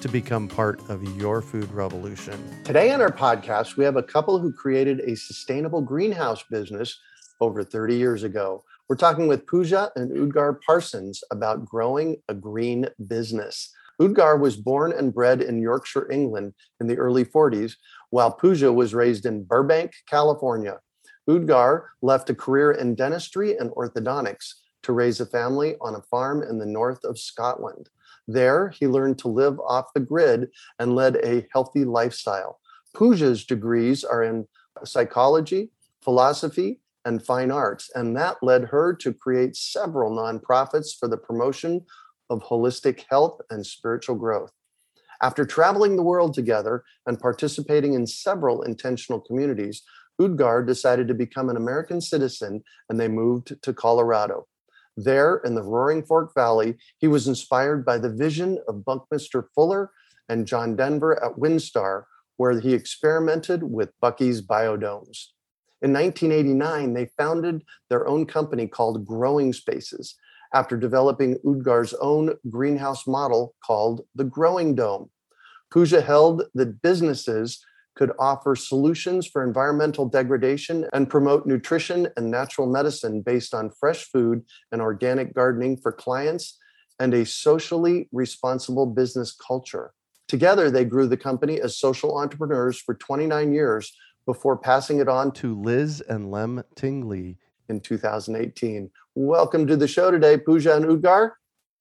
to become part of your food revolution. Today on our podcast, we have a couple who created a sustainable greenhouse business over 30 years ago. We're talking with Puja and Udgar Parsons about growing a green business. Udgar was born and bred in Yorkshire, England in the early 40s, while Puja was raised in Burbank, California. Udgar left a career in dentistry and orthodontics to raise a family on a farm in the north of Scotland. There, he learned to live off the grid and led a healthy lifestyle. Puja's degrees are in psychology, philosophy, and fine arts, and that led her to create several nonprofits for the promotion of holistic health and spiritual growth. After traveling the world together and participating in several intentional communities, Udgar decided to become an American citizen and they moved to Colorado. There in the Roaring Fork Valley, he was inspired by the vision of Buckminster Fuller and John Denver at Windstar, where he experimented with Bucky's biodomes. In 1989, they founded their own company called Growing Spaces after developing Udgar's own greenhouse model called the Growing Dome. Puja held that businesses could offer solutions for environmental degradation and promote nutrition and natural medicine based on fresh food and organic gardening for clients and a socially responsible business culture. Together, they grew the company as social entrepreneurs for 29 years before passing it on to Liz and Lem Tingley in 2018. Welcome to the show today, Puja and Udgar.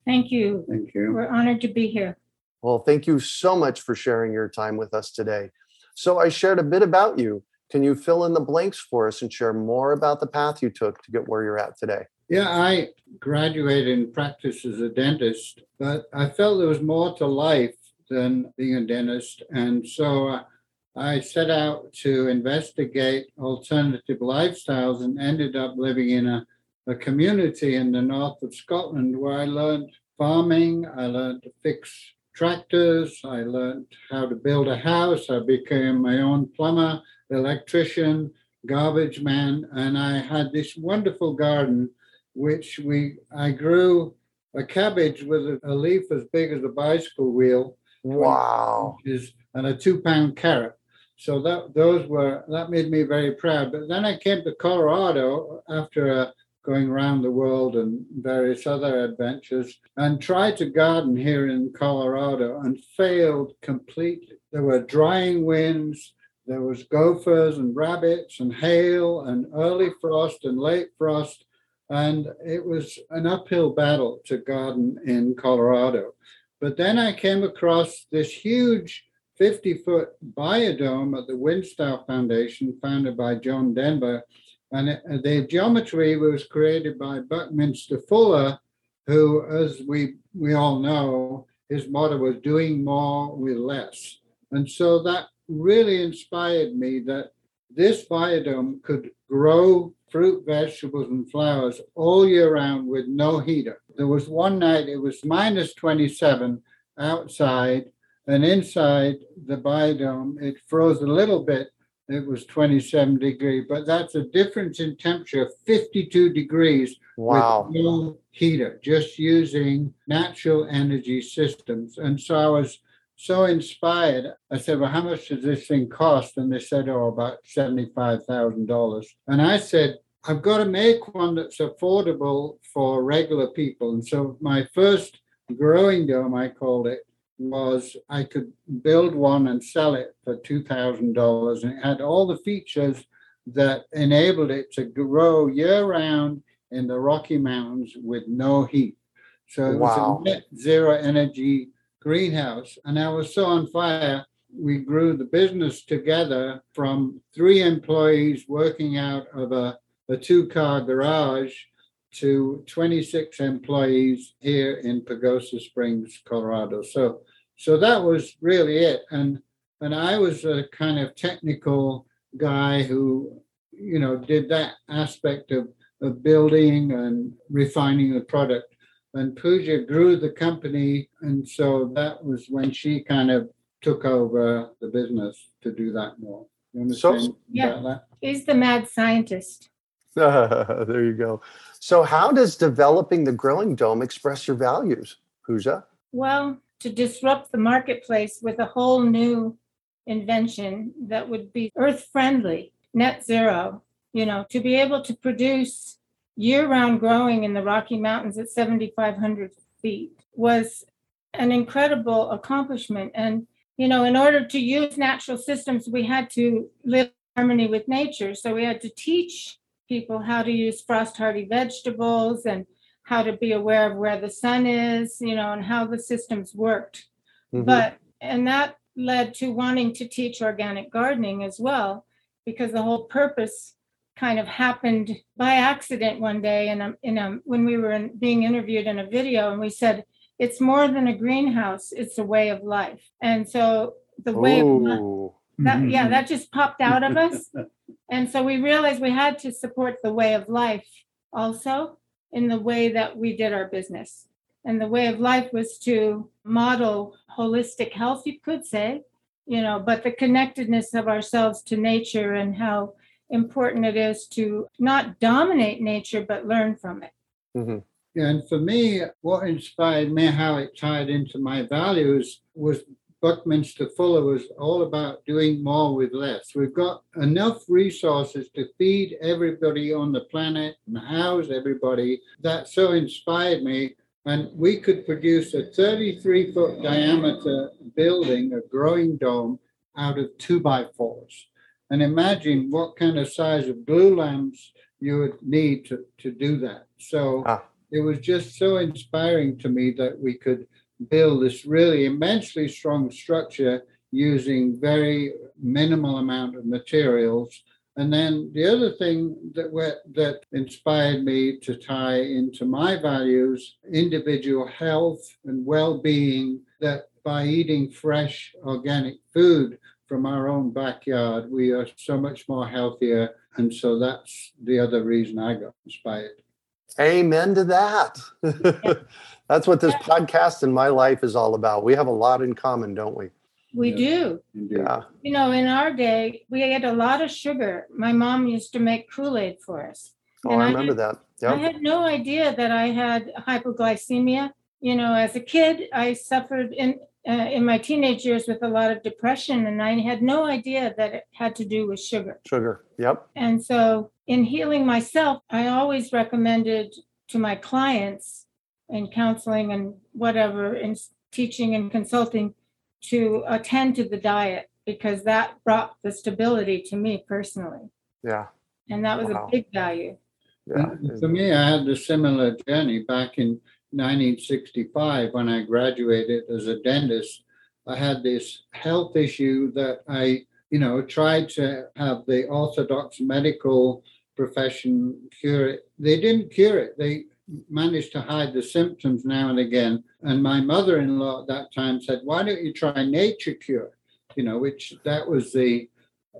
Thank you. Thank you. We're honored to be here. Well, thank you so much for sharing your time with us today. So, I shared a bit about you. Can you fill in the blanks for us and share more about the path you took to get where you're at today? Yeah, I graduated and practiced as a dentist, but I felt there was more to life than being a dentist. And so uh, I set out to investigate alternative lifestyles and ended up living in a, a community in the north of Scotland where I learned farming, I learned to fix tractors, I learned how to build a house, I became my own plumber, electrician, garbage man, and I had this wonderful garden which we I grew a cabbage with a, a leaf as big as a bicycle wheel. Wow. Is, and a two pound carrot. So that those were that made me very proud. But then I came to Colorado after uh, going around the world and various other adventures and tried to garden here in Colorado and failed completely. There were drying winds, there was gophers and rabbits and hail and early frost and late frost. And it was an uphill battle to garden in Colorado. But then I came across this huge 50 foot biodome at the Windstar Foundation, founded by John Denver. And it, the geometry was created by Buckminster Fuller, who, as we, we all know, his motto was doing more with less. And so that really inspired me that this biodome could grow fruit, vegetables, and flowers all year round with no heater. There was one night, it was minus 27 outside, and inside the biodome, it froze a little bit. It was 27 degree, but that's a difference in temperature of 52 degrees Wow. with no heater, just using natural energy systems. And so I was so inspired. I said, Well, how much does this thing cost? And they said, Oh, about $75,000. And I said, I've got to make one that's affordable for regular people. And so my first growing dome, I called it, was I could build one and sell it for $2,000. And it had all the features that enabled it to grow year round in the Rocky Mountains with no heat. So it was a net zero energy greenhouse. And I was so on fire. We grew the business together from three employees working out of a, a two car garage to 26 employees here in Pagosa Springs, Colorado. So, so that was really it. And and I was a kind of technical guy who, you know, did that aspect of, of building and refining the product. And Puja grew the company, and so that was when she kind of took over the business to do that more. You So- understand Yeah. about that? He's the mad scientist. there you go. So, how does developing the growing dome express your values, Puja? Well, to disrupt the marketplace with a whole new invention that would be earth friendly, net zero, you know, to be able to produce year round growing in the Rocky Mountains at 7,500 feet was an incredible accomplishment. And, you know, in order to use natural systems, we had to live in harmony with nature. So we had to teach people how to use frost hardy vegetables and how to be aware of where the sun is, you know, and how the systems worked. Mhm. But, and that led to wanting to teach organic gardening as well, because the whole purpose kind of happened by accident one day. And in a, when we were in, being interviewed in a video, and we said, it's more than a greenhouse, it's a way of life. And so the way of life. That yeah that just popped out of us. And so we realized we had to support the way of life also in the way that we did our business. And the way of life was to model holistic health you could say you know but the connectedness of ourselves to nature and how important it is to not dominate nature but learn from it. Mhm. Yeah, and for me, what inspired me, how it tied into my values, was Buckminster Fuller was all about doing more with less. We've got enough resources to feed everybody on the planet and house everybody. That so inspired me. And we could produce a 33 foot diameter building, a growing dome, out of two by fours. And imagine what kind of size of glulams you would need to, to do that. So Ah. it was just so inspiring to me that we could build this really immensely strong structure using very minimal amount of materials. And then the other thing that that inspired me to tie into my values, individual health and well-being, that by eating fresh organic food from our own backyard, we are so much more healthier. And so that's the other reason I got inspired. Amen to that. That's what this podcast and my life is all about. We have a lot in common, don't we? we Yeah. do Yeah. you know in our day we ate a lot of sugar my mom used to make kool-aid for us Oh, And I I remember had- that. I had no idea that I had hypoglycemia. You know, as a kid, I suffered in uh, in my teenage years with a lot of depression, and I had no idea that it had to do with sugar. Sugar. Yep. And so, in healing myself, I always recommended to my clients in counseling and whatever, in teaching and consulting, to attend to the diet because that brought the stability to me personally, Yeah. and that was Wow. a big value. Yeah. For me, I had a similar journey back in 1965 when I graduated as a dentist. I had this health issue that I, you know, tried to have the orthodox medical profession cure it. They didn't cure it. They managed to hide the symptoms now and again. And my mother-in-law at that time said, "Why don't you try nature cure?" You know, which that was the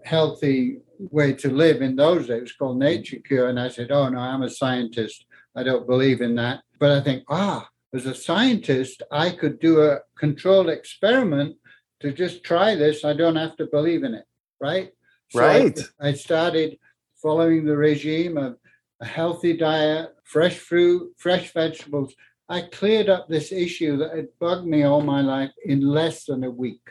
healthy way to live in those days. It was called nature cure. And I said, Oh no, I'm a scientist. I don't believe in that. But I think, ah, as a scientist, I could do a controlled experiment to just try this. I don't have to believe in it. Right. Right. I started following the regime of a healthy diet, fresh fruit, fresh vegetables. I cleared up this issue that had bugged me all my life in less than a week.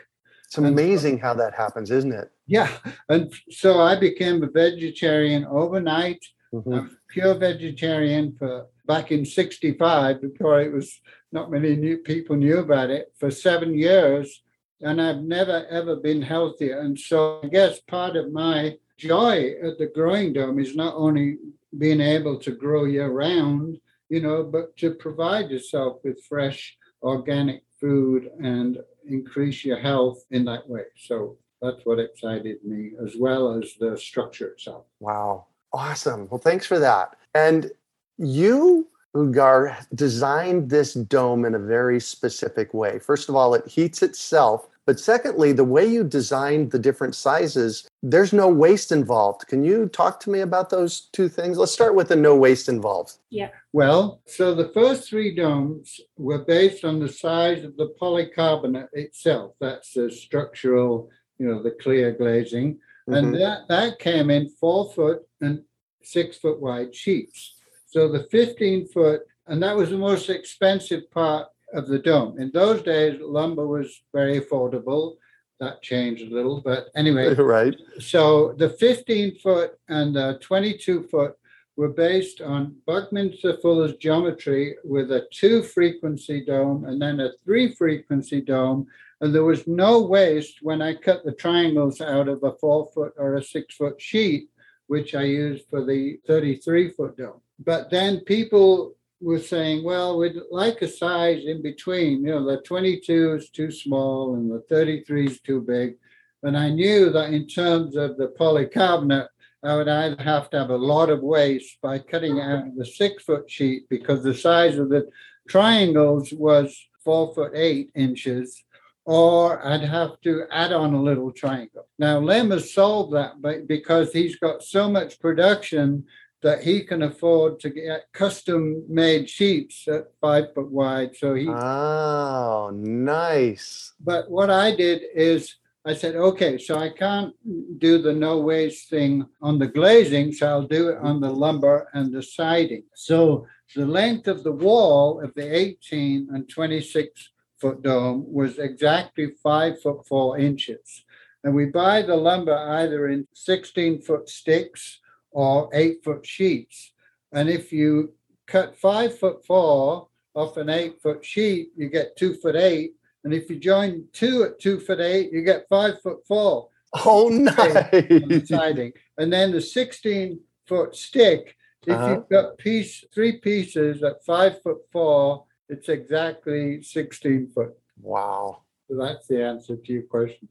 It's amazing how that happens, isn't it? Yeah. And so I became a vegetarian overnight. Mhm. Pure vegetarian for back in 65, before it was not many new people knew about it, for seven years. And I've never, ever been healthier. And so I guess part of my joy at the growing dome is not only being able to grow year round, you know, but to provide yourself with fresh organic food and increase your health in that way. So that's what excited me, as well as the structure itself. Wow. Awesome. Well, thanks for that. And you, Udgar, designed this dome in a very specific way. First of all, it heats itself. But secondly, the way you designed the different sizes, there's no waste involved. Can you talk to me about those two things? Let's start with the no waste involved. Yeah. Well, so the first three domes were based on the size of the polycarbonate itself. That's the structural, you know, the clear glazing. And Mhm. that, that came in four foot and six foot wide sheets. So the 15 foot, and that was the most expensive part of the dome. In those days, lumber was very affordable. That changed a little, but anyway, right. so the 15 foot and the 22 foot were based on Buckminster Fuller's geometry with a two frequency dome and then a three frequency dome. And there was no waste when I cut the triangles out of a four foot or a six foot sheet, which I used for the 33 foot dome. But then people were saying, well, we'd like a size in between. You know, the 22 is too small and the 33 is too big. And I knew that in terms of the polycarbonate, I would either have to have a lot of waste by cutting out the six foot sheet because the size of the triangles was four foot eight inches, or I'd have to add on a little triangle. Now, Lem has solved that because he's got so much production that he can afford to get custom made sheets at five foot wide. So he Oh, nice. but what I did is I said, okay, so I can't do the no waste thing on the glazing, so I'll do it on the lumber and the siding. So the length of the wall of the 18 and 26 foot dome was exactly five foot four inches. And we buy the lumber either in 16 foot sticks or eight foot sheets. And if you cut five foot four off an eight foot sheet, you get two foot eight. And if you join two at two foot eight, you get five foot four Oh, nice. siding. And then the 16 foot stick, if Uh-huh. you've got piece three pieces at five foot four, it's exactly 16 foot. Wow. So that's the answer to your question.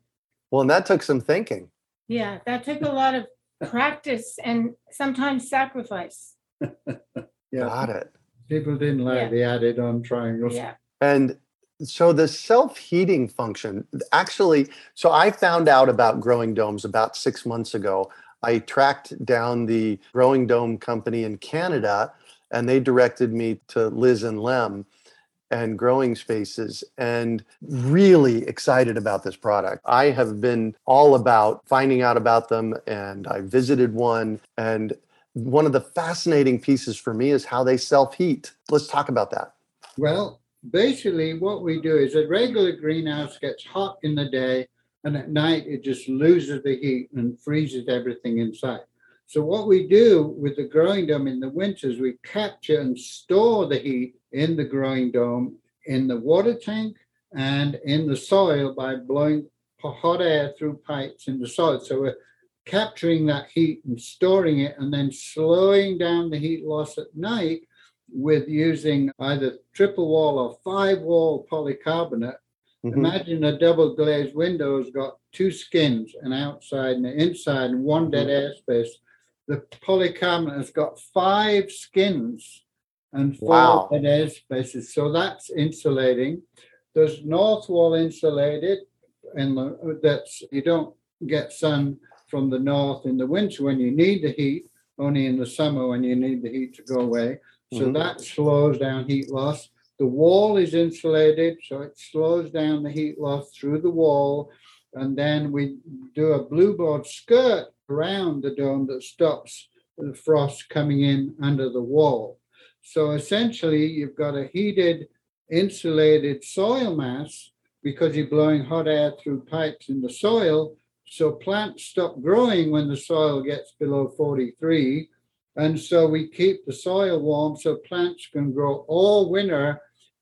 Well, and that took some thinking. Yeah, that took a lot of practice and sometimes sacrifice. Yeah. Got it. People didn't like Yeah. the added on triangles. Yeah. And so the self heating function actually, so I found out about growing domes about six months ago. I tracked down the growing dome company in Canada and they directed me to Liz and Lem and growing spaces and really excited about this product. I have been all about finding out about them and I visited one and one of the fascinating pieces for me is how they self heat. Let's talk about that. Well, basically, what we do is a regular greenhouse gets hot in the day, and at night it just loses the heat and freezes everything inside. So, what we do with the growing dome in the winters, we capture and store the heat in the growing dome in the water tank and in the soil by blowing hot air through pipes in the soil. So, we're capturing that heat and storing it and then slowing down the heat loss at night with using either triple wall or five wall polycarbonate. Mhm. Imagine a double glazed window's got two skins, an outside and an inside, and one dead airspace. The polycarbonate has got five skins and four Wow. dead airspaces. So that's insulating. There's north wall insulated, and the- that's you don't get sun from the north in the winter when you need the heat, only in the summer when you need the heat to go away. So Mhm. that slows down heat loss. The wall is insulated, so it slows down the heat loss through the wall. And then we do a blue board skirt around the dome that stops the frost coming in under the wall. So essentially, you've got a heated, insulated soil mass because you're blowing hot air through pipes in the soil. So plants stop growing when the soil gets below 43 And so we keep the soil warm so plants can grow all winter.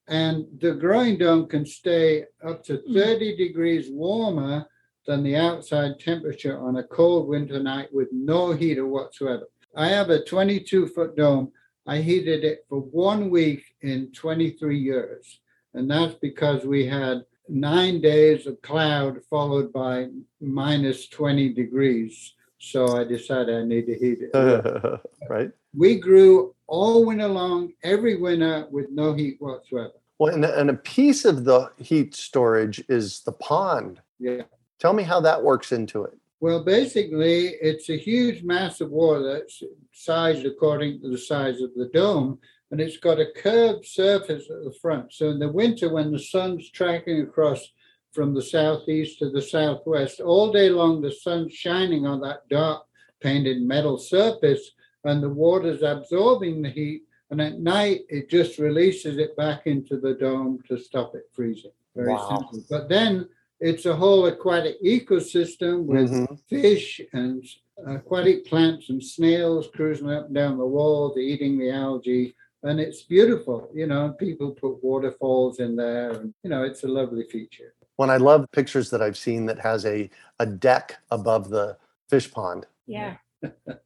And the growing dome can stay up to hmm. 30 degrees warmer than the outside temperature on a cold winter night with no heater whatsoever. I have a 22 foot dome. I heated it for one week in 23 years. And that's because we had nine days of cloud followed by minus 20 degrees. So I decided I need to heat it. right. we grew all winter long, every winter with no heat whatsoever. Well, and, and a piece of the heat storage is the pond. Yeah. Tell me how that works into it. Well, basically, it's a huge mass of water that's sized according to the size of the dome, and it's got a curved surface at the front. So in the winter, when the sun's tracking across from the southeast to the southwest, all day long the sun's shining on that dark painted metal surface, and the water's absorbing the heat. And at night, it just releases it back into the dome to stop it freezing. Very Wow. simple. But then it's a whole aquatic ecosystem with Mhm. fish and aquatic plants and snails cruising up and down the walls, eating the algae. And it's beautiful, you know, and people put waterfalls in there and, you know, it's a lovely feature. When I love pictures that I've seen that has a, a deck above the fish pond. Yeah.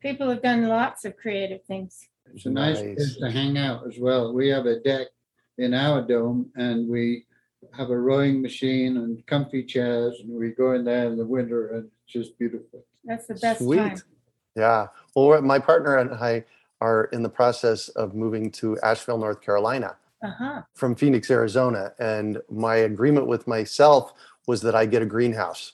People have done lots of creative things. It's a nice Nice. place to hang out as well. We have a deck in our dome and we have a rowing machine and comfy chairs and we go in there in the winter and it's just beautiful. That's the best Sweet. time. Yeah. Well, we're- my partner and I are in the process of moving to Asheville, North Carolina Uh-huh. from Phoenix, Arizona. And my agreement with myself was that I get a greenhouse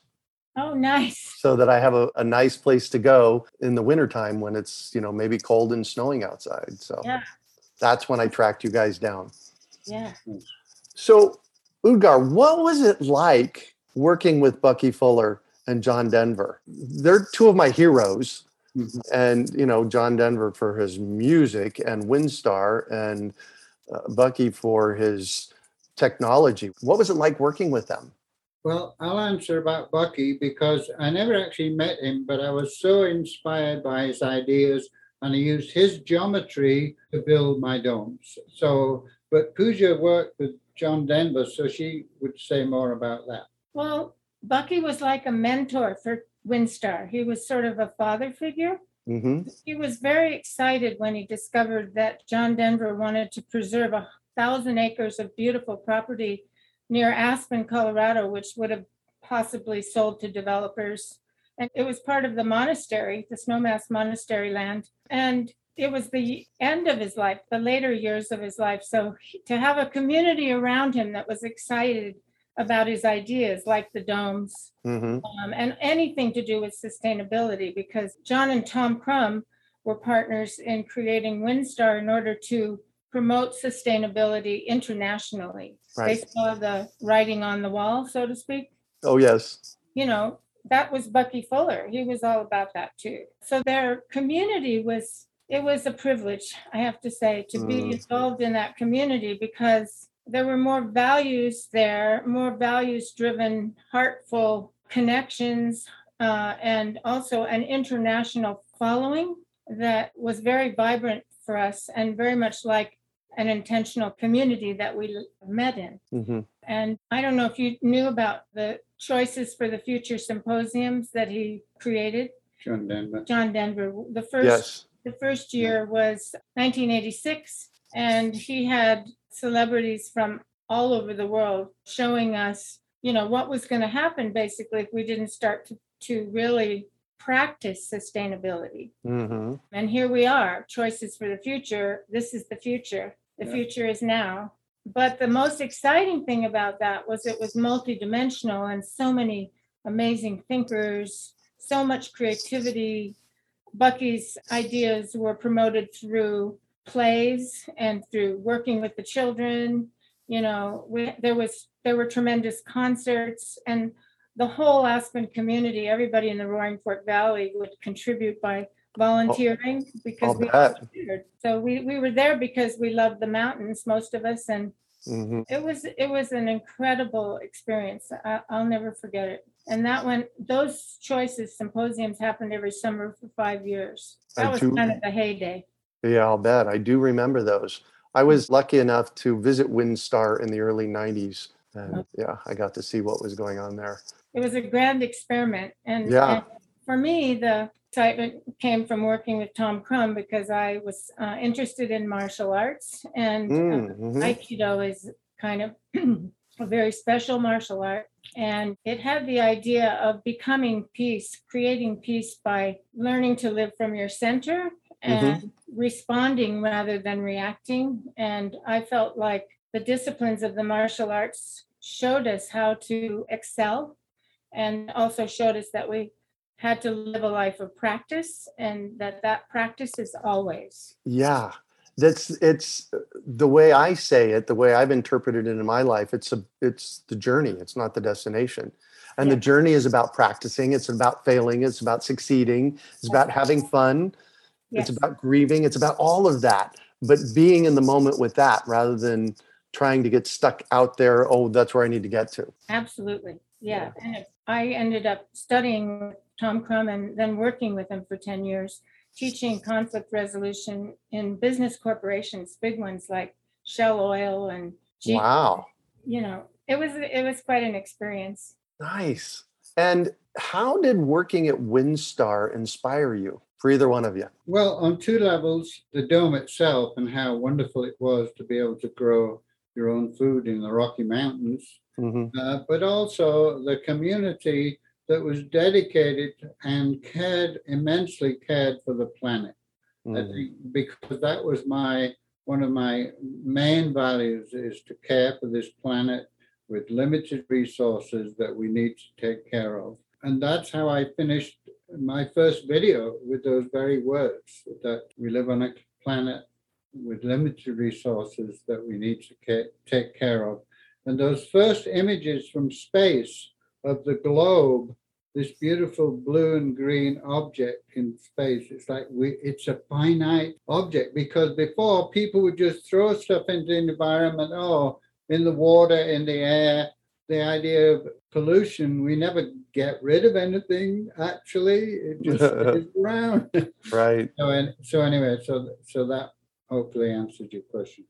Oh, nice. so that I have a, a nice place to go in the wintertime when it's, you know, maybe cold and snowing outside. So Yeah. that's when I tracked you guys down. Yeah. So, Udgar, what was it like working with Bucky Fuller and John Denver? They're two of my heroes. Mhm. And, you know, John Denver for his music and Windstar and uh, Bucky for his technology. What was it like working with them? Well, I'll answer about Bucky because I never actually met him, but I was so inspired by his ideas and I used his geometry to build my domes. So, but Puja worked with John Denver, so she would say more about that. Well, Bucky was like a mentor for Windstar. He was sort of a father figure. hmm He was very excited when he discovered that John Denver wanted to preserve a thousand acres of beautiful property near Aspen, Colorado, which would have possibly sold to developers. And it was part of the monastery, the Snowmass Monastery land. And it was the end of his life, the later years of his life. So to have a community around him that was excited about his ideas, like the domes, hmm um, and anything to do with sustainability, because John and Tom Crum were partners in creating Windstar in order to promote sustainability internationally. Right. They saw the writing on the wall, so to speak. Oh, yes. You know, that was Bucky Fuller. He was all about that too. So their community was, it was a privilege, I have to say, to be Mm. involved in that community because there were more values there, more values driven, heartful connections, uh, and also an international following that was very vibrant for us and very much like an intentional community that we met in. hmm And I don't know if you knew about the Choices for the Future symposiums that he created, John Denver. John Denver. The first Yes. The first year was 1986, and he had celebrities from all over the world showing us, you know, what was going to happen basically if we didn't start to, to really practice sustainability. hmm And here we are, choices for the future. This is the future. The Yeah. future is now. But the most exciting thing about that was it was multidimensional and so many amazing thinkers, so much creativity. Bucky's ideas were promoted through plays and through working with the children. You know, we, there was there were tremendous concerts and the whole Aspen community, everybody in the Roaring Fork Valley would contribute by volunteering because we volunteered. So we, we were there because we loved the mountains, most of us, and hmm it was it was an incredible experience. I, I'll never forget it. And that one, those choices symposiums happened every summer for five years. I That was do- kind of the heyday. Yeah, I'll bet. I do remember those. I was lucky enough to visit Windstar in the early 90s. And yeah, I got to see what was going on there. It was a grand experiment. And, Yeah. and for me, the excitement came from working with Tom Crum because I was uh, interested in martial arts and uh, Mm, mhm. Aikido is kind of a very special martial art. And it had the idea of becoming peace, creating peace by learning to live from your center mm-hmm. and responding rather than reacting. And I felt like the disciplines of the martial arts showed us how to excel and also showed us that we had to live a life of practice and that that practice is always. Yeah, that's it's the way I say it, the way I've interpreted it in my life. It's a it's the journey. It's not the destination. And the journey is about practicing. It's about failing. It's about succeeding. It's about having fun. It's about grieving. It's about all of that. But being in the moment with that rather than trying to get stuck out there. Oh, that's where I need to get to. Absolutely, yeah. And I ended up studying with Tom Crum and then working with him for 10 years, teaching conflict resolution in business corporations, big ones like Shell Oil and, G- Wow. you know, it was, it was quite an experience. Nice. And how did working at Windstar inspire you for either one of you? Well, on two levels, the dome itself and how wonderful it was to be able to grow your own food in the Rocky Mountains, hmm uh, but also the community that was dedicated and cared immensely cared for the planet. Mm-hmm. think because that was my one of my main values is to care for this planet with limited resources that we need to take care of. And that's how I finished my first video with those very words that we live on a planet with limited resources that we need to ca- take care of. And those first images from space of the globe this beautiful blue and green object in space. It's like we it's a finite object because before people would just throw stuff into the environment, oh, in the water, in the air. The idea of pollution, we never get rid of anything actually. It just stays around. Right. so and so anyway, so so that hopefully answers your question.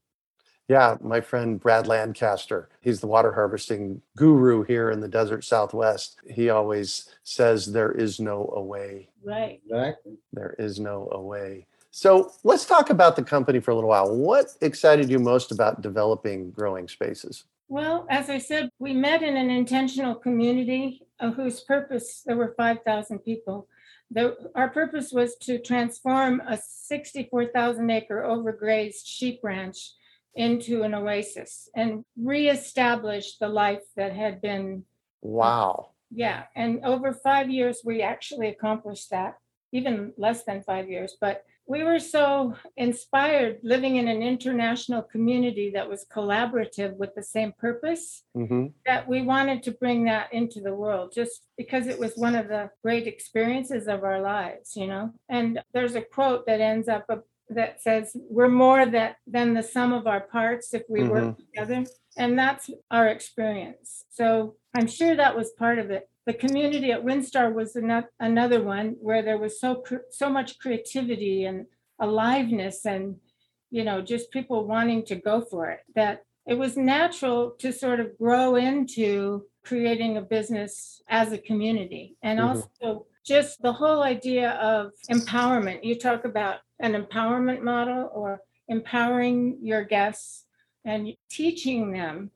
Yeah, my friend Brad Lancaster, he's the water harvesting guru here in the desert Southwest. He always says there is no away. Right. Exactly. There is no away. So let's talk about the company for a little while. What excited you most about developing growing spaces? Well, as I said, we met in an intentional community uh, whose purpose, there were 5,000 people. The, our purpose was to transform a 64,000 acre overgrazed sheep ranch into an oasis and reestablish the life that had been, Wow. yeah. And over five years, we actually accomplished that, even less than five years. But we were so inspired living in an international community that was collaborative with the same purpose hmm that we wanted to bring that into the world just because it was one of the great experiences of our lives, you know. And there's a quote that ends up that says, We're more that, than the sum of our parts if we work together. And that's our experience. So I'm sure that was part of it. The community at Windstar was another one where there was so so much creativity and aliveness and you know just people wanting to go for it that it was natural to sort of grow into creating a business as a community and Mhm. also just the whole idea of empowerment you talk about an empowerment model or empowering your guests and teaching them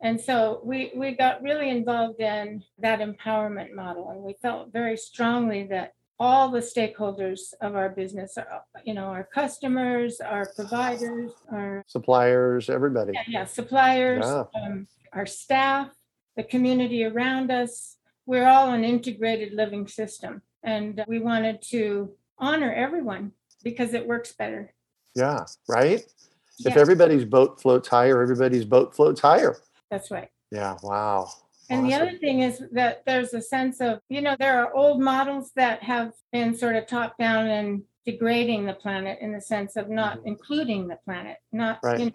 and so we we got really involved in that empowerment model and we felt very strongly that all the stakeholders of our business are you know our customers our providers our Suppliers, everybody. yeah, yeah, suppliers, Yeah. um, our staff, the community around us. We're all an integrated living system. And we wanted to honor everyone because it works better. Yeah, right? If everybody's boat floats higher, everybody's boat floats higher. that's right. Yeah, wow. And the other thing is that there's a sense of, you know, there are old models that have been sort of top down and degrading the planet in the sense of not Mhm. including the planet, not, Right. you know,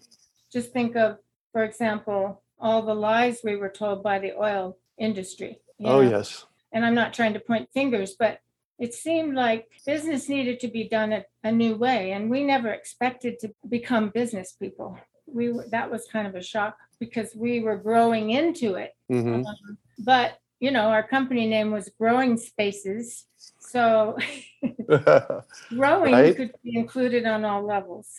just think of, for example, all the lies we were told by the oil industry Oh, know? yes. And I'm not trying to point fingers, but it seemed like business needed to be done a, a new way. And we never expected to become business people. We that was kind of a shock because we were growing into it. hmm Um, But, you know, our company name was Growing Spaces. So growing Right. could be included on all levels.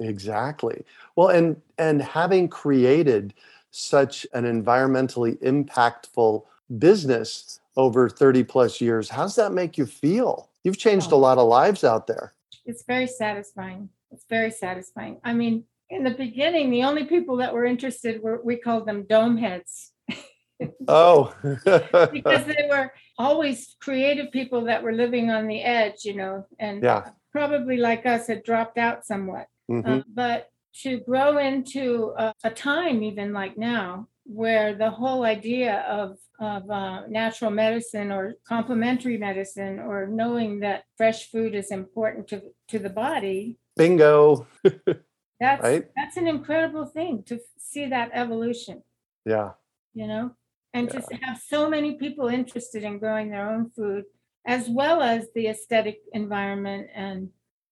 exactly. Well, and and having created such an environmentally impactful business over 30 plus years, How does that make you feel? You've changed a lot of lives out there. It's very satisfying. It's very satisfying. I mean, in the beginning, the only people that were interested were, we called them dome heads. Oh. because they were always creative people that were living on the edge, you know, and Yeah. probably like us had dropped out somewhat. Mhm. Uh, but to grow into a, a time, even like now, where the whole idea of of uh, natural medicine or complementary medicine or knowing that fresh food is important to to the body Bingo. that's Right. that's an incredible thing to see that evolution Yeah. you know and to have so many people interested in growing their own food as well as the aesthetic environment and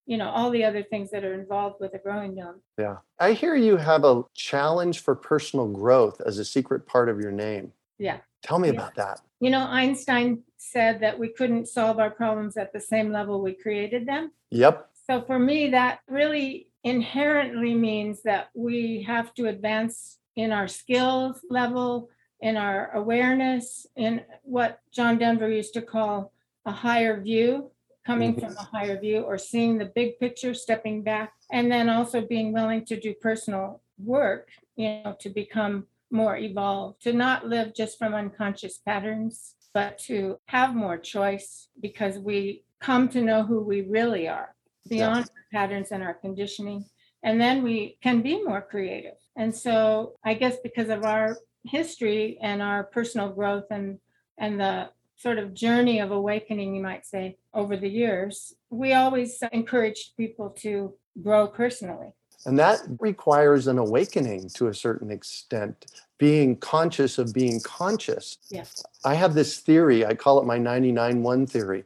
you know all the other things that are involved with a growing dome Yeah. I hear you have a challenge for personal growth as a secret part of your name. Yeah. Tell me Yeah. about that. you know einstein said that we couldn't solve our problems at the same level we created them Yep. so for me that really inherently means that we have to advance in our skills level in our awareness in what john denver used to call a higher view coming Mhm. from a higher view or seeing the big picture stepping back and then also being willing to do personal work you know to become more evolved to not live just from unconscious patterns but to have more choice because we come to know who we really are beyond our patterns and our conditioning and then we can be more creative and so i guess because of our history and our personal growth and and the sort of journey of awakening you might say over the years we always encouraged people to grow personally And that requires an awakening to a certain extent, being conscious of being conscious. Yes. I have this theory, I call it my 99 1 theory.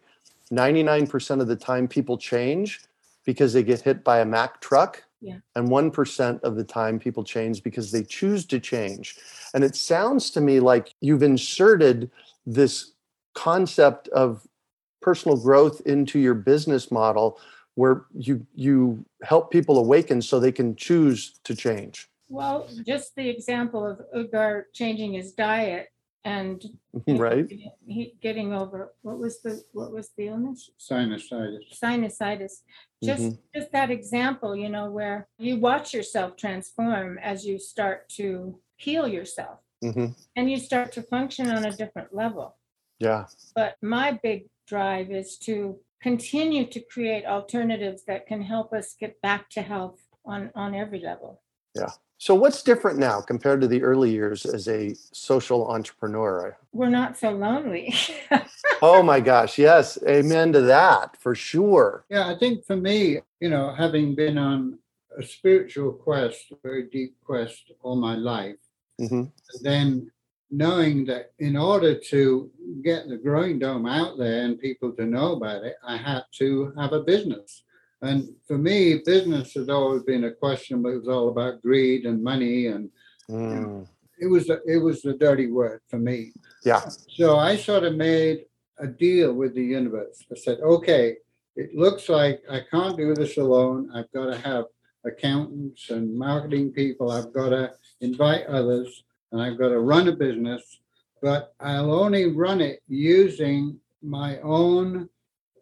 99% of the time, people change because they get hit by a Mack truck. Yeah. And 1% of the time, people change because they choose to change. And it sounds to me like you've inserted this concept of personal growth into your business model where you you help people awaken so they can choose to change. Well just the example of udgar changing his diet and right. he getting over what was the what was the illness? Sinusitis. sinusitis. Just Mhm. just that example you know where you watch yourself transform as you start to heal yourself. Hmm and you start to function on a different level yeah. But my big drive is to continue to create alternatives that can help us get back to health on on every level. Yeah. so what's different now compared to the early years as a social entrepreneur? We're not so lonely. Oh my gosh yes. Amen to that for sure. Yeah, I think for me, you know, having been on a spiritual quest, a very deep quest all my life, hmm then knowing that in order to get the growing dome out there and people to know about it, I had to have a business. And for me, business has always been a question, but it was all about greed and money, and Mm. it was a, it was the dirty word for me. yeah So I sort of made a deal with the universe. I said, okay, it looks like I can't do this alone. I've got to have accountants and marketing people. I've got to invite others and I've got to run a business, but I'll only run it using my own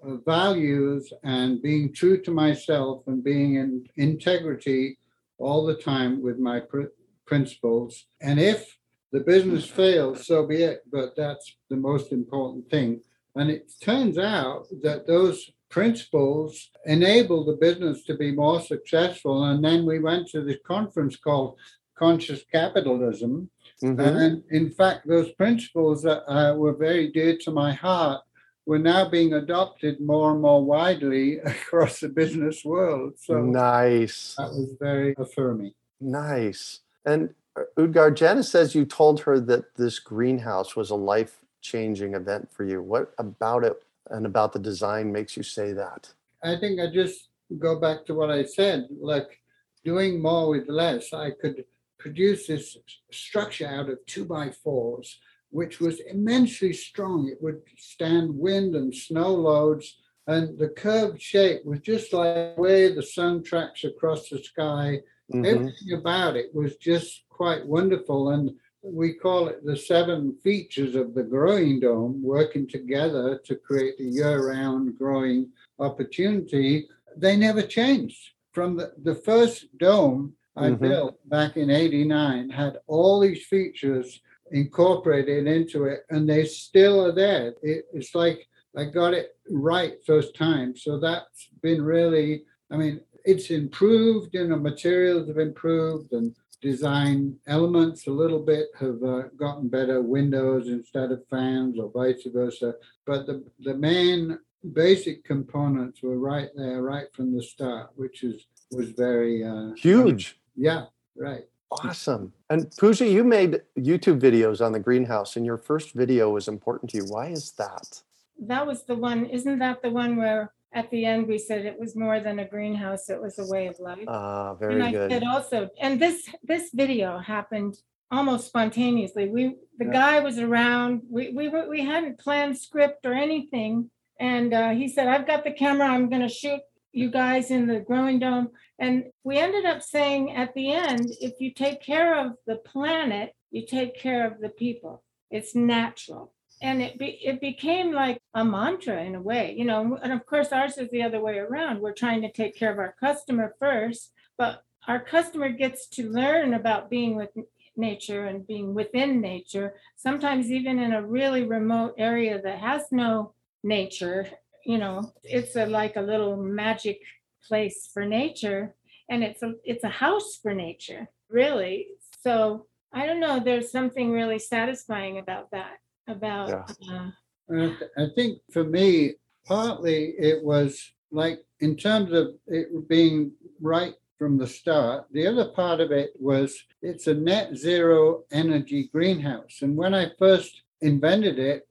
uh, values and being true to myself and being in integrity all the time with my pr- principles. And if the business fails, so be it. But that's the most important thing. And it turns out that those principles enable the business to be more successful. And then we went to this conference called Conscious Capitalism. Mhm. And in fact, those principles that uh, were very dear to my heart were now being adopted more and more widely across the business world. So nice that was very affirming. nice and uh, udgar janice says you told her that this greenhouse was a life changing event for you? What about it and about the design makes you say that? I think I just go back to what I said, like doing more with less. I could produce this structure out of two by fours, which was immensely strong. It would stand wind and snow loads. And the curved shape was just like the way the sun tracks across the sky. Mhm. Everything about it was just quite wonderful. And we call it the seven features of the growing dome working together to create a year round growing opportunity. They never changed. From the, the first dome I Mhm. built back in 89, had all these features incorporated into it, and they still are there. It, it's like I got it right first time. So that's been really, I mean, it's improved, you know, materials have improved and design elements a little bit have uh, gotten better windows instead of fans or vice versa. But the, the main basic components were right there, right from the start, which is was very uh, Huge. Yeah, right. Awesome. And Puja, you made YouTube videos on the greenhouse, and your first video was important to you. Why is that? That was the one, isn't that the one where at the end we said it was more than a greenhouse, it was a way of life? Ah, And very and I good. said also, and this, this video happened almost spontaneously. We, the Yeah. guy was around, we, we, we hadn't planned script or anything. And uh, he said, I've got the camera, I'm gonna shoot you guys in the growing dome. And we ended up saying at the end, if you take care of the planet, you take care of the people. It's natural. And it be, it became like a mantra in a way, you know, and of course ours is the other way around. We're trying to take care of our customer first, but our customer gets to learn about being with nature and being within nature, sometimes even in a really remote area that has no nature, you know, it's a, like a little magic place for nature and it's a it's a house for nature, really. So I don't know, there's something really satisfying about that, about Yeah. uh, And I th- I think for me, partly it was like in terms of it being right from the start. The other part of it was it's a net zero energy greenhouse. And when I first invented it,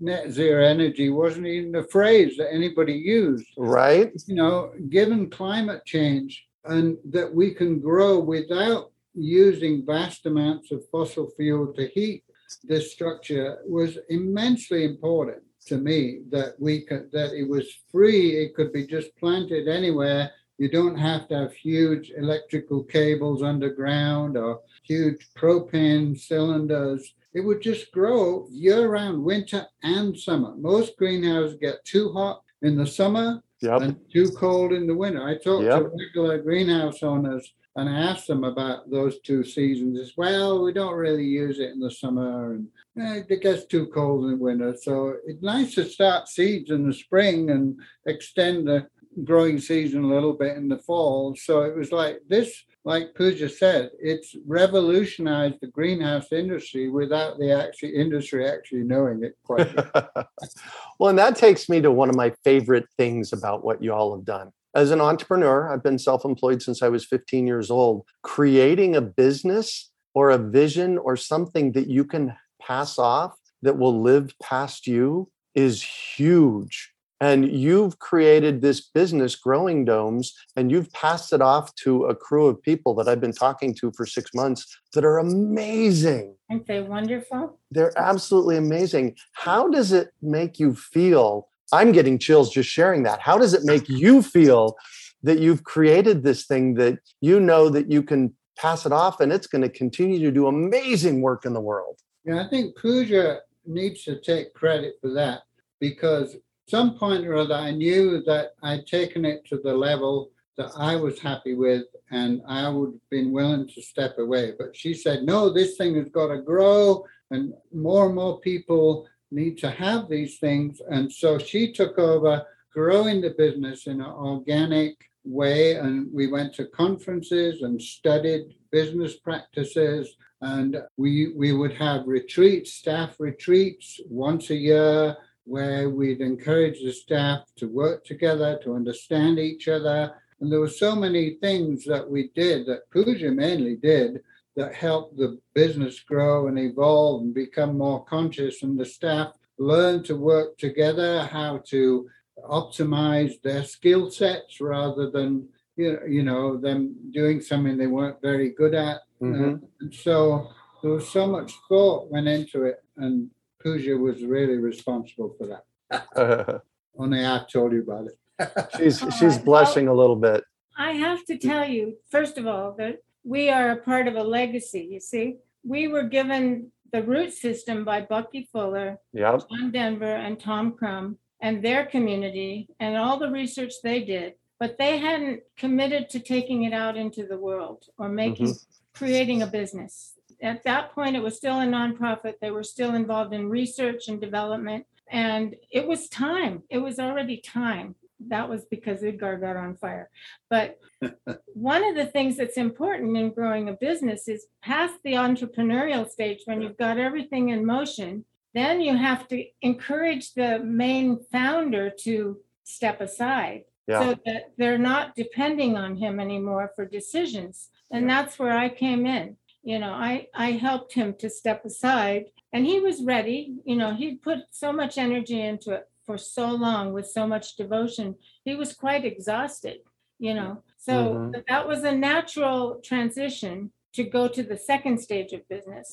net zero energy wasn't even a phrase that anybody used. Right? You know, given climate change and that we can grow without using vast amounts of fossil fuel to heat this structure was immensely important to me that we could that it was free it could be just planted anywhere you don't have to have huge electrical cables underground or huge propane cylinders it would just grow year round winter and summer most greenhouses get too hot in the summer Yep. and too cold in the winter. I talked Yep. to regular greenhouse owners and I asked them about those two seasons. As well, we don't really use it in the summer, and eh, it gets too cold in the winter. So it's nice to start seeds in the spring and extend the growing season a little bit in the fall. So it was like this, like Puja said, it's revolutionized the greenhouse industry without the actually industry actually knowing it quite well, and that takes me to one of my favorite things about what you all have done. As an entrepreneur, I've been self employed since I was 15 years old. Creating a business or a vision or something that you can pass off that will live past you is huge. And you've created this business, Growing Domes, and you've passed it off to a crew of people that I've been talking to for six months that are amazing aren't they wonderful? they're absolutely amazing. How does it make you feel? I'm getting chills just sharing that. How does it make you feel that you've created this thing that you know that you can pass it off and it's going to continue to do amazing work in the world? Yeah, I think Puja needs to take credit for that because some point or other I knew that I'd taken it to the level that I was happy with and I would have been willing to step away. But she said, no, this thing has got to grow and more and more people need to have these things. And so she took over growing the business in an organic way. And we went to conferences and studied business practices and we we would have retreats staff retreats once a year where we'd encourage the staff to work together to understand each other and there were so many things that we did that Puja mainly did that helped the business grow and evolve and become more conscious and the staff learn to work together, how to optimize their skill sets rather than you know, them doing something they weren't very good at. Mhm. Uh, and so there was so much thought went into it, and Puja was really responsible for that. Only I told you about it. she's All she's right. blushing a little bit. I have to tell you, first of all, that we are a part of a legacy, you see? We were given the root system by Bucky Fuller, Yep. John Denver, and Tom Crum, and their community, and all the research they did. But they hadn't committed to taking it out into the world or making, mm-hmm. creating a business. At that point, it was still a nonprofit. They were still involved in research and development. And it was time. It was already time. That was because Udgar got on fire. But one of the things that's important in growing a business is past the entrepreneurial stage, when you've got everything in motion, then you have to encourage the main founder to step aside Yeah. so that they're not depending on him anymore for decisions. And that's where I came in. You know, I, I helped him to step aside and he was ready. You know, he put so much energy into it for so long with so much devotion. He was quite exhausted, you know. So Mhm. but that was a natural transition to go to the second stage of business.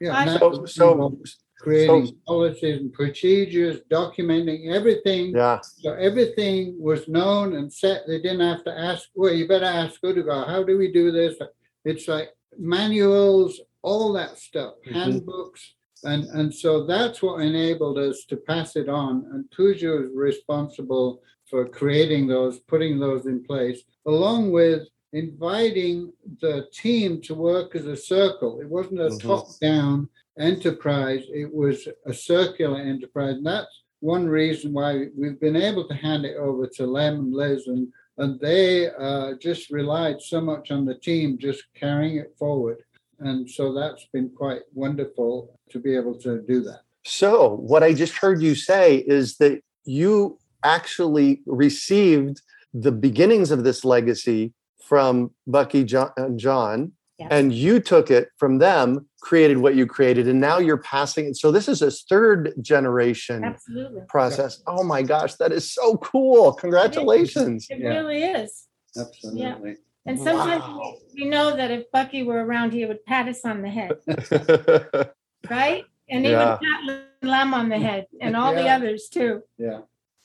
Yeah, I- So so creating so- policies and procedures, documenting everything. yeah. So everything was known and set. They didn't have to ask, well, you better ask Udgar, how do we do this? It's like manuals, all that stuff, Mhm. handbooks. And, and so that's what enabled us to pass it on. And Puja was responsible for creating those, putting those in place, along with inviting the team to work as a circle. It wasn't a Mhm. top-down enterprise, it was a circular enterprise. And that's one reason why we've been able to hand it over to Lem and Liz, and, and they uh, just relied so much on the team just carrying it forward. And so that's been quite wonderful to be able to do that. So what I just heard you say is that you actually received the beginnings of this legacy from Bucky John, John Yes. and you took it from them, created what you created, and now you're passing it. So this is a third generation Absolutely. process. Oh my gosh, that is so cool! Congratulations. It Yeah. really is. Absolutely. Yeah. And sometimes Wow. we we know that if Bucky were around, he would pat us on the head, right? And he Yeah. would pat Lem on the head and all the others too. Yeah.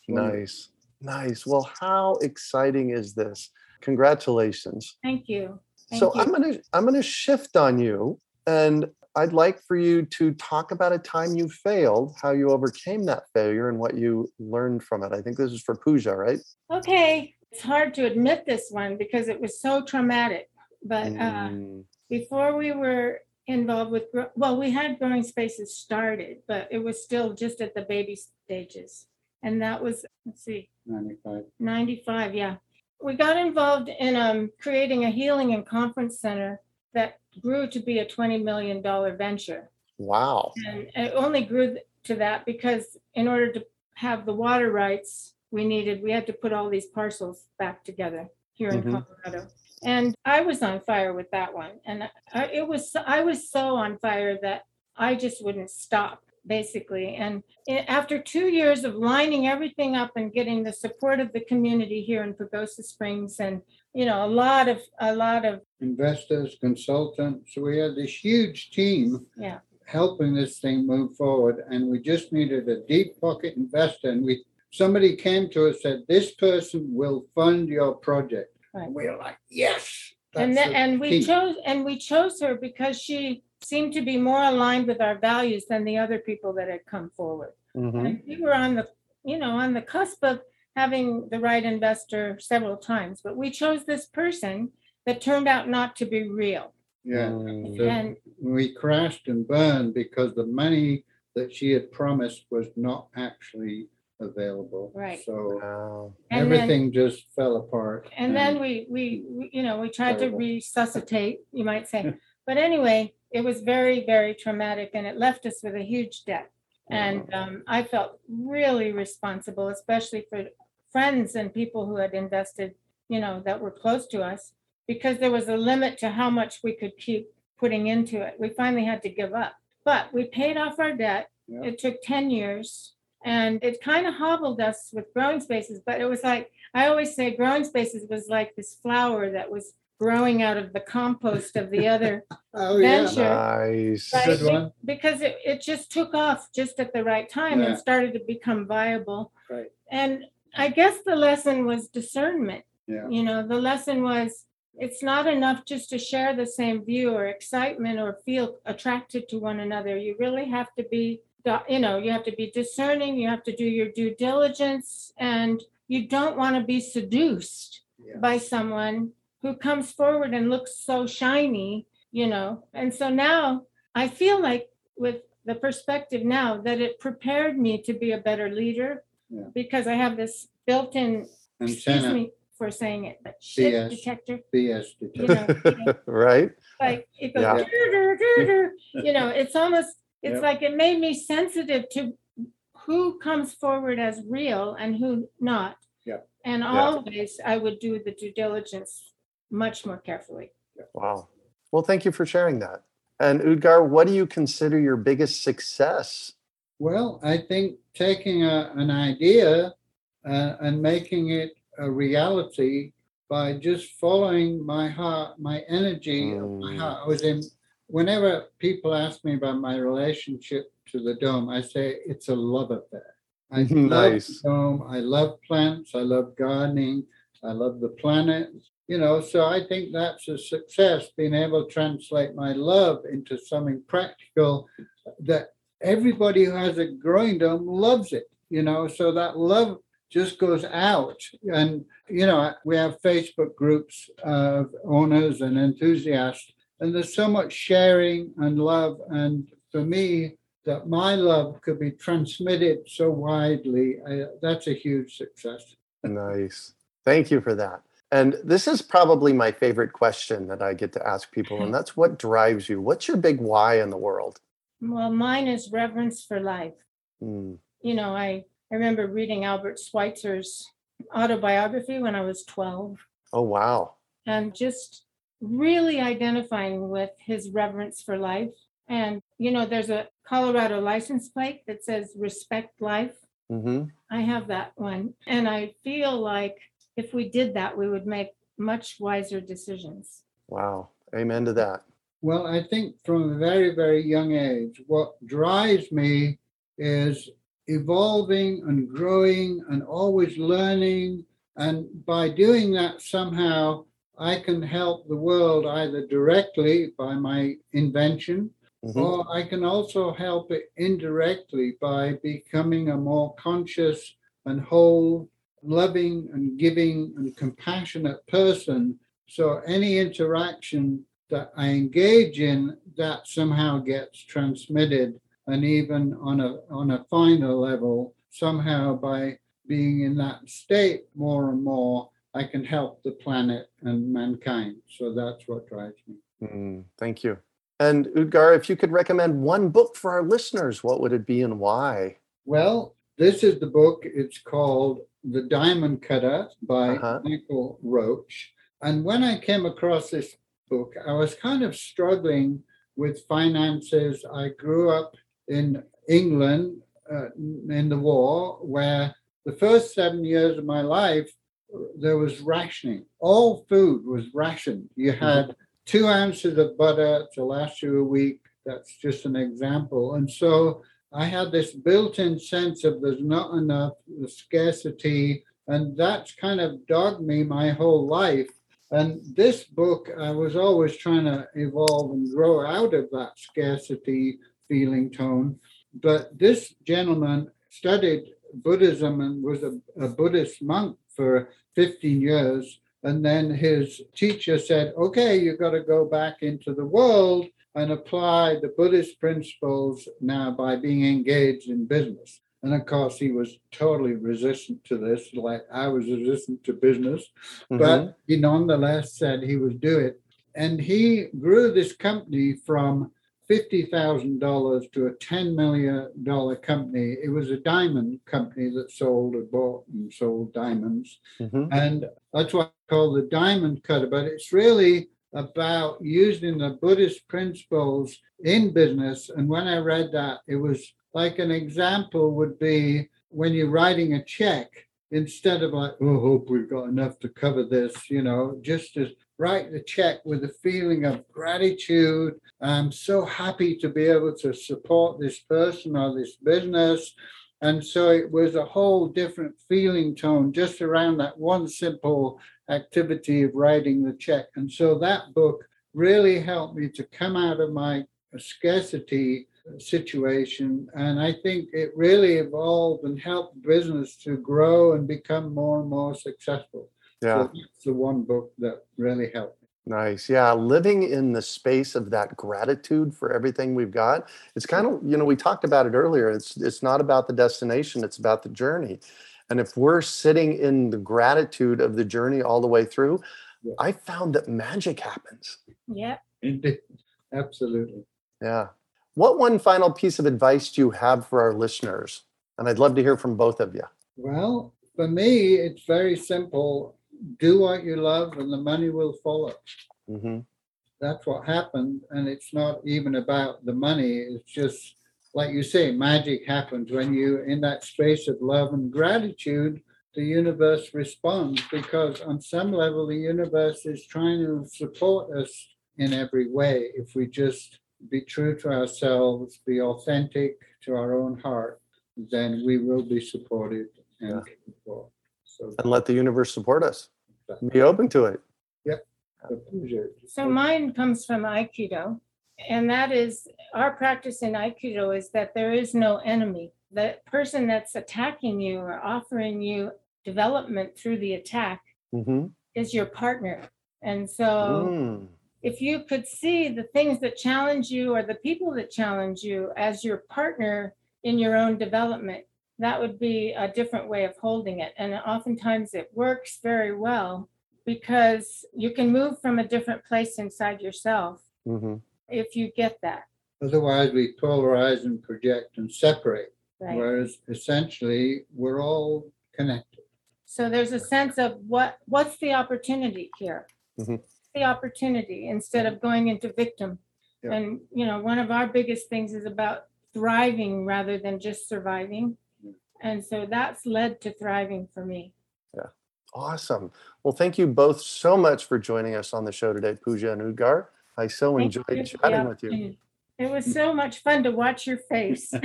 nice, nice. Well, how exciting is this? Congratulations. Thank you. Thank so you. i'm gonna i'm gonna shift on you and i'd like for you to talk about a time you failed how you overcame that failure and what you learned from it i think this is for Puja, right Okay, it's hard to admit this one because it was so traumatic. But uh, Mm, before we were involved with, well, we had Growing Spaces started, but it was still just at the baby stages. And that was, let's see, 95. 95, yeah. We got involved in um, creating a healing and conference center that grew to be a $20 million venture. wow And it only grew to that because in order to have the water rights we needed, we had to put all these parcels back together here in Mhm. Colorado. And I was on fire with that one. And I, it was, I was so on fire that I just wouldn't stop, basically. And after two years of lining everything up and getting the support of the community here in Pagosa Springs and, you know, a lot of, a lot of, Investors, consultants. So we had this huge team yeah, helping this thing move forward. And we just needed a deep pocket investor. And we somebody came to us said, This person will fund your project. Right. And we were like, Yes. And the and we key." chose, and we chose her because she seemed to be more aligned with our values than the other people that had come forward. Mhm. And we were on the, you know, on the cusp of having the right investor several times, but we chose this person that turned out not to be real. Yeah. Mm. So And we crashed and burned because the money that she had promised was not actually available. Right. So Wow. And then- everything just fell apart. And then we, we, we- you know, we tried to resuscitate, you might say. But anyway, it was very, very traumatic and it left us with a huge debt. And um, I felt really responsible, especially for friends and people who had invested, you know, that were close to us, because there was a limit to how much we could keep putting into it. We finally had to give up. But we paid off our debt. It took 10 years and it kind of hobbled us with growing spaces. But it was like, I always say growing spaces was like this flower that was growing out of the compost of the other Oh, yeah. Venture. Nice. Right. Good one. because it, it just took off just at the right time Yeah. and started to become viable. Right. And I guess the lesson was discernment. Yeah. You know, the lesson was it's not enough just to share the same view or excitement or feel attracted to one another. You really have to be, you know, you have to be discerning, you have to do your due diligence, and you don't want to be seduced Yeah. by someone who comes forward and looks so shiny, you know. And so now I feel like with the perspective now that it prepared me to be a better leader Yeah. because I have this built-in, excuse Antenna, me for saying it, but shit BS. detector, BS you detector. know, you know, right? like it goes, Yeah. "Dur, dur, dur, dur." you know, it's almost, it's Yep. like it made me sensitive to who comes forward as real and who not. Yep. And Yeah. always I would do the due diligence much more carefully. Wow. Well, thank you for sharing that. And Udgar, what do you consider your biggest success? Well, I think taking a, an idea uh, and making it a reality by just following my heart, my energy of my Mm. heart. I was in, whenever people ask me about my relationship to the dome, I say it's a love affair. I love Nice. the dome. I love plants. I love gardening. I love the planet. You know, so I think that's a success, being able to translate my love into something practical that everybody who has a growing dome loves it, you know, so that love just goes out. And, you know, we have Facebook groups of owners and enthusiasts, and there's so much sharing and love. And for me, that my love could be transmitted so widely, I, that's a huge success. Nice. Thank you for that. And this is probably my favorite question that I get to ask people, and that's what drives you? What's your big why in the world? Well, mine is reverence for life. Hmm. You know, I, I remember reading Albert Schweitzer's autobiography when I was 12 Oh, wow. and just really identifying with his reverence for life. And, you know, there's a Colorado license plate that says respect life. hmm I have that one. And I feel like if we did that, we would make much wiser decisions. Wow. Amen to that. Well, I think from a very, very young age, what drives me is evolving and growing and always learning. And by doing that, somehow I can help the world either directly by my invention, Mhm. or I can also help it indirectly by becoming a more conscious and whole, loving and giving and compassionate person. So any interaction that I engage in, that somehow gets transmitted, and even on a on a finer level, somehow by being in that state more and more, I can help the planet and mankind. So that's what drives me. Mm, thank you. And Udgar, if you could recommend one book for our listeners, what would it be and why? Well, this is the book. It's called The Diamond Cutter by Uh-huh. Michael Roach. And when I came across this book, I was kind of struggling with finances. I grew up in England uh, in the war, where the first seven years of my life, there was rationing. All food was rationed. You had two ounces of butter to last you a week. That's just an example. And so I had this built in sense of there's not enough, the scarcity, and that's kind of dogged me my whole life. And this book, I was always trying to evolve and grow out of that scarcity feeling tone. But this gentleman studied Buddhism and was a, a Buddhist monk for 15 years. And then his teacher said, okay, you've got to go back into the world and apply the Buddhist principles now by being engaged in business. And of course, he was totally resistant to this, like I was resistant to business. Mhm. But he nonetheless said he would do it. And he grew this company from $50,000 to a $10 million company. It was a diamond company that sold and bought and sold diamonds. Mhm. And that's what I call the diamond cutter. But it's really about using the Buddhist principles in business. And when I read that, it was like an example would be when you're writing a check, instead of like, oh, hope we've got enough to cover this, you know, just to write the check with a feeling of gratitude. I'm so happy to be able to support this person or this business. And so it was a whole different feeling tone just around that one simple activity of writing the check. And so that book really helped me to come out of my scarcity situation. And I think it really evolved and helped business to grow and become more and more successful. Yeah. So that's the one book that really helped. Nice. Yeah. Living in the space of that gratitude for everything we've got. It's kind of, you know, we talked about it earlier. It's it's not about the destination, it's about the journey. And if we're sitting in the gratitude of the journey all the way through, Yeah. I found that magic happens. Yeah. Indeed. Absolutely. Yeah. What one final piece of advice do you have for our listeners? And I'd love to hear from both of you. Well, for me, it's very simple. Do what you love and the money will follow. hmm That's what happened. And it's not even about the money. It's just like you say, magic happens when you in that space of love and gratitude, the universe responds because on some level the universe is trying to support us in every way if we just be true to ourselves, be authentic to our own heart, then we will be supported and Yeah. cared for. So And let the universe support us. Be open to it. the pleasure. So mine comes from Aikido, and that is our practice in Aikido is that there is no enemy. The person that's attacking you or offering you development through the attack hmm is your partner. And so Mm. if you could see the things that challenge you or the people that challenge you as your partner in your own development, that would be a different way of holding it. And oftentimes it works very well because you can move from a different place inside yourself hmm if you get that. Otherwise, we polarize and project and separate, Right. whereas essentially we're all connected. So there's a sense of what what's the opportunity here? Mhm. The opportunity instead of going into victim. Yeah. And you know, one of our biggest things is about thriving rather than just surviving. Yeah. And so that's led to thriving for me. Yeah. Awesome. Well, thank you both so much for joining us on the show today, Puja and Udgar. I so Thank enjoyed the chatting with you. It was so much fun to watch your face.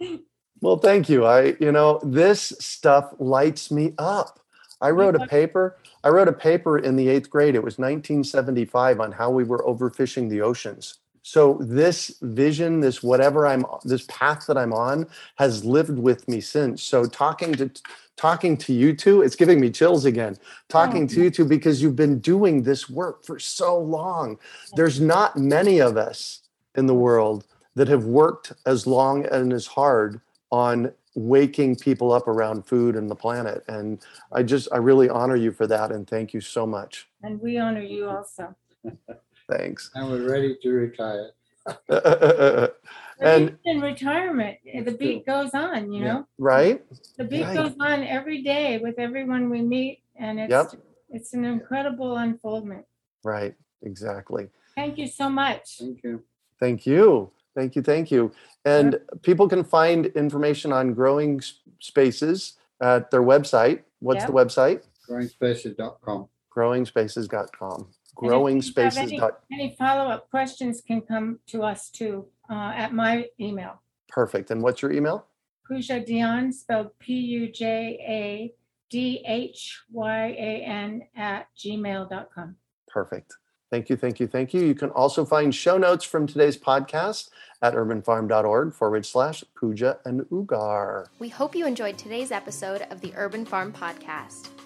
Well, thank you. I, you know, this stuff lights me up. I wrote a paper. I wrote a paper in the eighth grade. It was 1975 on how we were overfishing the oceans. So this vision, this whatever I'm, this path that I'm on, has lived with me since. So talking to talking to you two, it's giving me chills again. Oh. Talking to you two because you've been doing this work for so long. There's not many of us in the world that have worked as long and as hard on waking people up around food and the planet. And I just, I really honor you for that. And thank you so much. and we honor you also. Thanks. And we're ready to retire. And in retirement, eh, the beat goes on, you Yeah. know? right? The beat Right. goes on every day with everyone we meet, and it's Yep. it's an incredible unfoldment. Right. Exactly. Thank you so much. Thank you. Thank you. Thank you. Thank you. And people can find information on growing spaces at their website. What's Yep. the website? Growing.spaces.com. Growingspaces.com. you have Growingspaces. any- dot- Any follow-up questions can come to us too uh, at my email. Perfect. And what's your email? Puja Dhyan, spelled P-U-J-A-D-H-Y-A-N at gmail.com. Perfect. Thank you, thank you, thank you. You can also find show notes from today's podcast at urbanfarm.org forward slash Puja and Udgar. We hope you enjoyed today's episode of the Urban Farm Podcast.